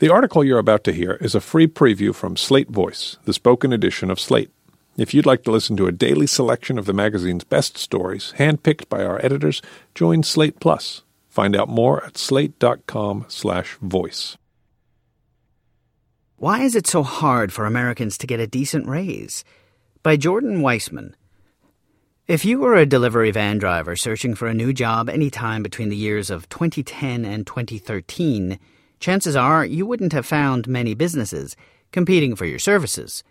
The article you're about to hear is a free preview from Slate Voice, the spoken edition of Slate. If you'd like to listen to a daily selection of the magazine's best stories, handpicked by our editors, join Slate Plus. Find out more at slate.com/voice. Why is it so hard for Americans to get a decent raise? By Jordan Weissmann. If you were a delivery van driver searching for a new job any time between the years of 2010 and 2013, chances are you wouldn't have found many businesses competing for your services.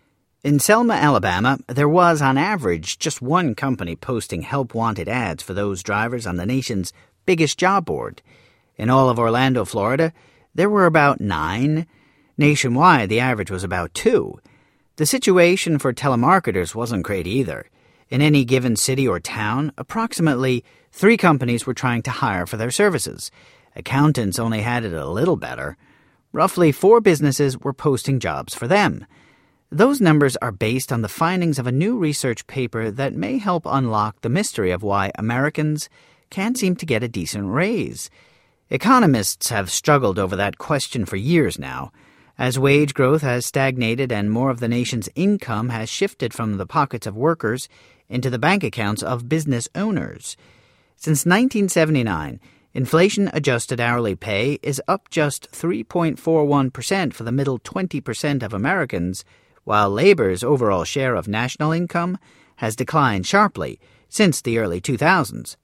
In Selma, Alabama, there was, on average, just one company posting help wanted ads for those drivers on the nation's biggest job board. In all of Orlando, Florida, there were about nine. Nationwide, the average was about two. The situation for telemarketers wasn't great either. In any given city or town, approximately three companies were trying to hire for their services. Accountants only had it a little better. Roughly four businesses were posting jobs for them. Those numbers are based on the findings of a new research paper that may help unlock the mystery of why Americans can't seem to get a decent raise. Economists have struggled over that question for years now. As wage growth has stagnated and more of the nation's income has shifted from the pockets of workers into the bank accounts of business owners. Since 1979, Inflation adjusted hourly pay is up just 3.41% for the middle 20% of Americans, while labor's overall share of national income has declined sharply since the early 2000s.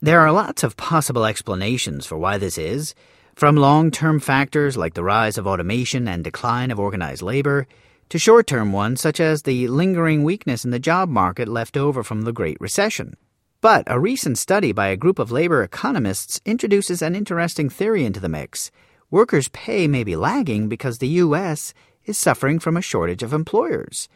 There are lots of possible explanations for why this is, from long term factors like the rise of automation and decline of organized labor, to short term ones such as the lingering weakness in the job market left over from the Great Recession. But a recent study by a group of labor economists introduces an interesting theory into the mix. Workers' pay may be lagging because the U.S. is suffering from a shortage of employers.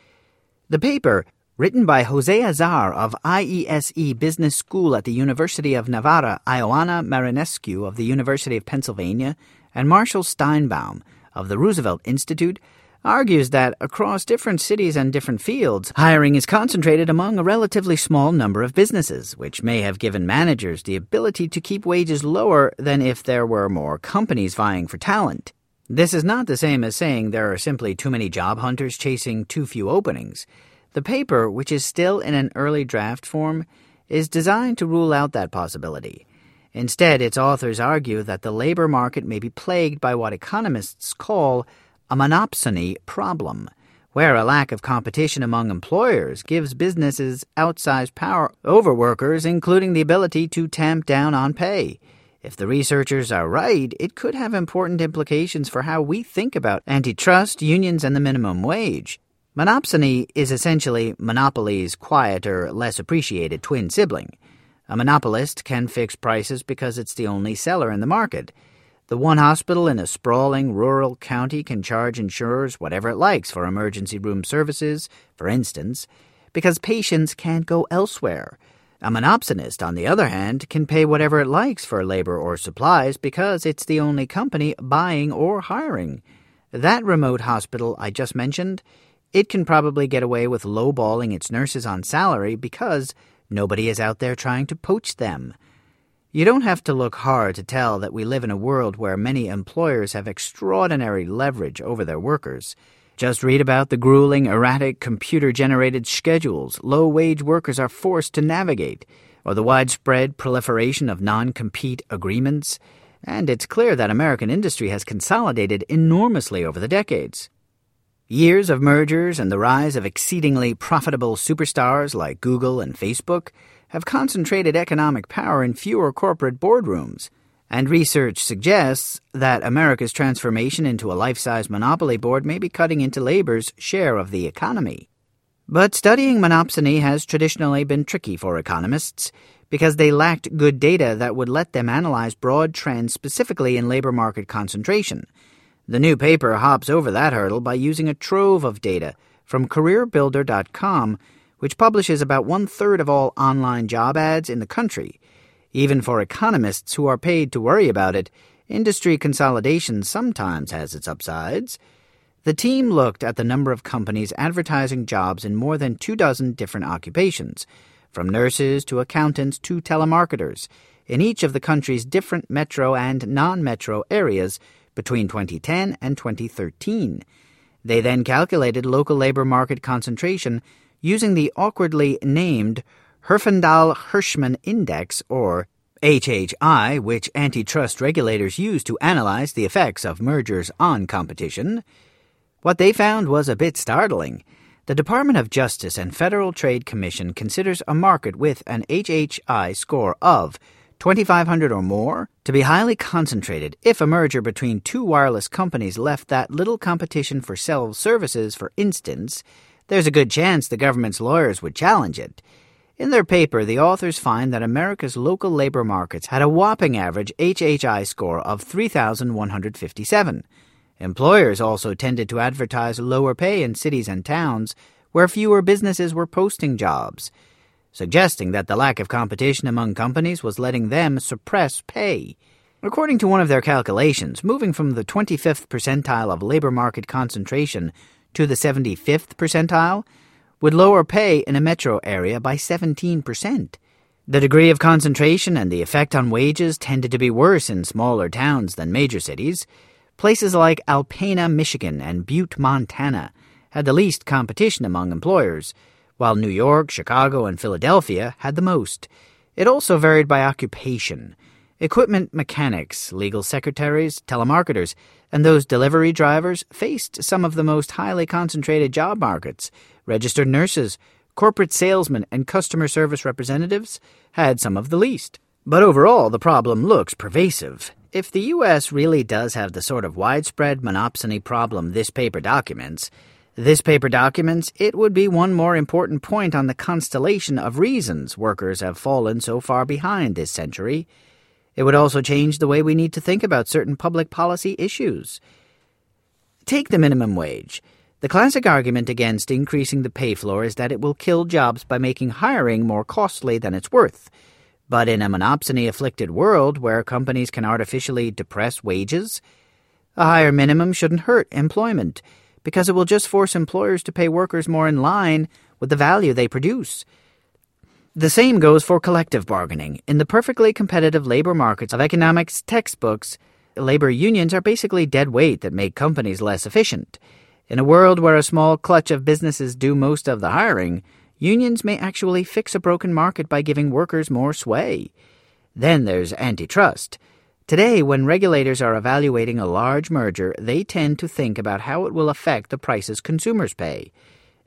The paper, written by Jose Azar of IESE Business School at the University of Navarra, Ioana Marinescu of the University of Pennsylvania, and Marshall Steinbaum of the Roosevelt Institute, argues that across different cities and different fields, hiring is concentrated among a relatively small number of businesses, which may have given managers the ability to keep wages lower than if there were more companies vying for talent. This is not the same as saying there are simply too many job hunters chasing too few openings. The paper, which is still in an early draft form, is designed to rule out that possibility. Instead, its authors argue that the labor market may be plagued by what economists call a monopsony problem, where a lack of competition among employers gives businesses outsized power over workers, including the ability to tamp down on pay. If the researchers are right, it could have important implications for how we think about antitrust, unions, and the minimum wage. Monopsony is essentially monopoly's quieter, less appreciated twin sibling. A monopolist can fix prices because it's the only seller in the market. The one hospital in a sprawling rural county can charge insurers whatever it likes for emergency room services, for instance, because patients can't go elsewhere. A monopsonist, on the other hand, can pay whatever it likes for labor or supplies because it's the only company buying or hiring. That remote hospital I just mentioned, it can probably get away with lowballing its nurses on salary because nobody is out there trying to poach them. You don't have to look hard to tell that we live in a world where many employers have extraordinary leverage over their workers. Just read about the grueling, erratic, computer generated schedules low wage workers are forced to navigate, or the widespread proliferation of non compete agreements. And it's clear that American industry has consolidated enormously over the decades. Years of mergers and the rise of exceedingly profitable superstars like Google and Facebook have concentrated economic power in fewer corporate boardrooms, and research suggests that America's transformation into a life size monopoly board may be cutting into labor's share of the economy. But studying monopsony has traditionally been tricky for economists because they lacked good data that would let them analyze broad trends specifically in labor market concentration. The new paper hops over that hurdle by using a trove of data from CareerBuilder.com which publishes about one third of all online job ads in the country. Even for economists who are paid to worry about it, industry consolidation sometimes has its upsides. The team looked at the number of companies advertising jobs in more than two dozen different occupations, from nurses to accountants to telemarketers, in each of the country's different metro and non metro areas between 2010 and 2013. They then calculated local labor market concentration using the awkwardly named Herfindahl Hirschman Index, or HHI, which antitrust regulators use to analyze the effects of mergers on competition. What they found was a bit startling. The Department of Justice and Federal Trade Commission considers a market with an HHI score of 2500 or more to be highly concentrated if a merger between two wireless companies left that little competition for cell services, for instance, there's a good chance the government's lawyers would challenge it. In their paper, the authors find that America's local labor markets had a whopping average HHI score of 3,157. Employers also tended to advertise lower pay in cities and towns where fewer businesses were posting jobs, suggesting that the lack of competition among companies was letting them suppress pay. According to one of their calculations, moving from the 25th percentile of labor market concentration to the 75th percentile would lower pay in a metro area by 17%. The degree of concentration and the effect on wages tended to be worse in smaller towns than major cities. Places like Alpena, Michigan, and Butte, Montana had the least competition among employers, while New York, Chicago, and Philadelphia had the most. It also varied by occupation. Equipment mechanics, legal secretaries, telemarketers, and those delivery drivers faced some of the most highly concentrated job markets. Registered nurses, corporate salesmen, and customer service representatives had some of the least. But overall, the problem looks pervasive. If the U.S. really does have the sort of widespread monopsony problem this paper documents, this paper documents it would be one more important point on the constellation of reasons workers have fallen so far behind this century. It would also change the way we need to think about certain public policy issues. Take the minimum wage. The classic argument against increasing the pay floor is that it will kill jobs by making hiring more costly than it's worth. But in a monopsony afflicted world where companies can artificially depress wages, a higher minimum shouldn't hurt employment because it will just force employers to pay workers more in line with the value they produce. The same goes for collective bargaining. In the perfectly competitive labor markets of economics textbooks, labor unions are basically dead weight that make companies less efficient. In a world where a small clutch of businesses do most of the hiring, unions may actually fix a broken market by giving workers more sway. Then there's antitrust. Today, when regulators are evaluating a large merger, they tend to think about how it will affect the prices consumers pay.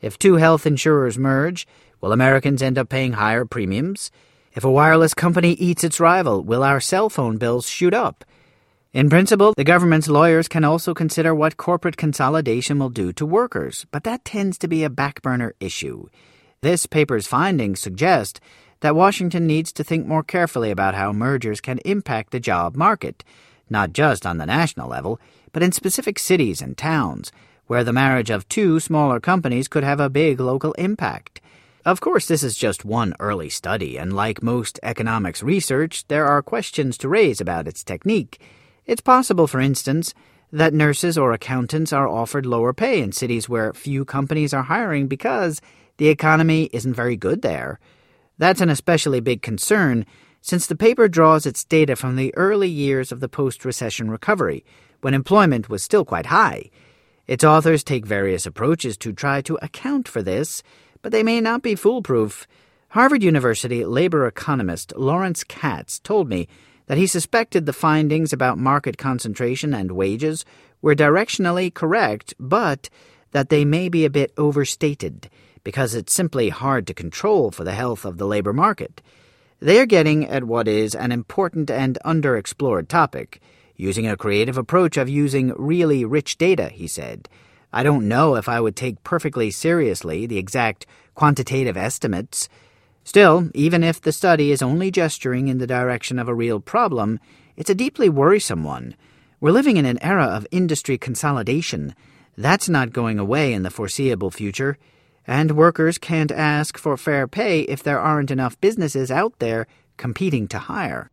If two health insurers merge, Will Americans end up paying higher premiums? If a wireless company eats its rival, will our cell phone bills shoot up? In principle, the government's lawyers can also consider what corporate consolidation will do to workers, but that tends to be a backburner issue. This paper's findings suggest that Washington needs to think more carefully about how mergers can impact the job market, not just on the national level, but in specific cities and towns, where the marriage of two smaller companies could have a big local impact. Of course, this is just one early study, and like most economics research, there are questions to raise about its technique. It's possible, for instance, that nurses or accountants are offered lower pay in cities where few companies are hiring because the economy isn't very good there. That's an especially big concern since the paper draws its data from the early years of the post recession recovery, when employment was still quite high. Its authors take various approaches to try to account for this but they may not be foolproof. Harvard University labor economist Lawrence Katz told me that he suspected the findings about market concentration and wages were directionally correct, but that they may be a bit overstated because it's simply hard to control for the health of the labor market. They are getting at what is an important and underexplored topic, using a creative approach of using really rich data, he said. I don't know if I would take perfectly seriously the exact quantitative estimates. Still, even if the study is only gesturing in the direction of a real problem, it's a deeply worrisome one. We're living in an era of industry consolidation. That's not going away in the foreseeable future. And workers can't ask for fair pay if there aren't enough businesses out there competing to hire.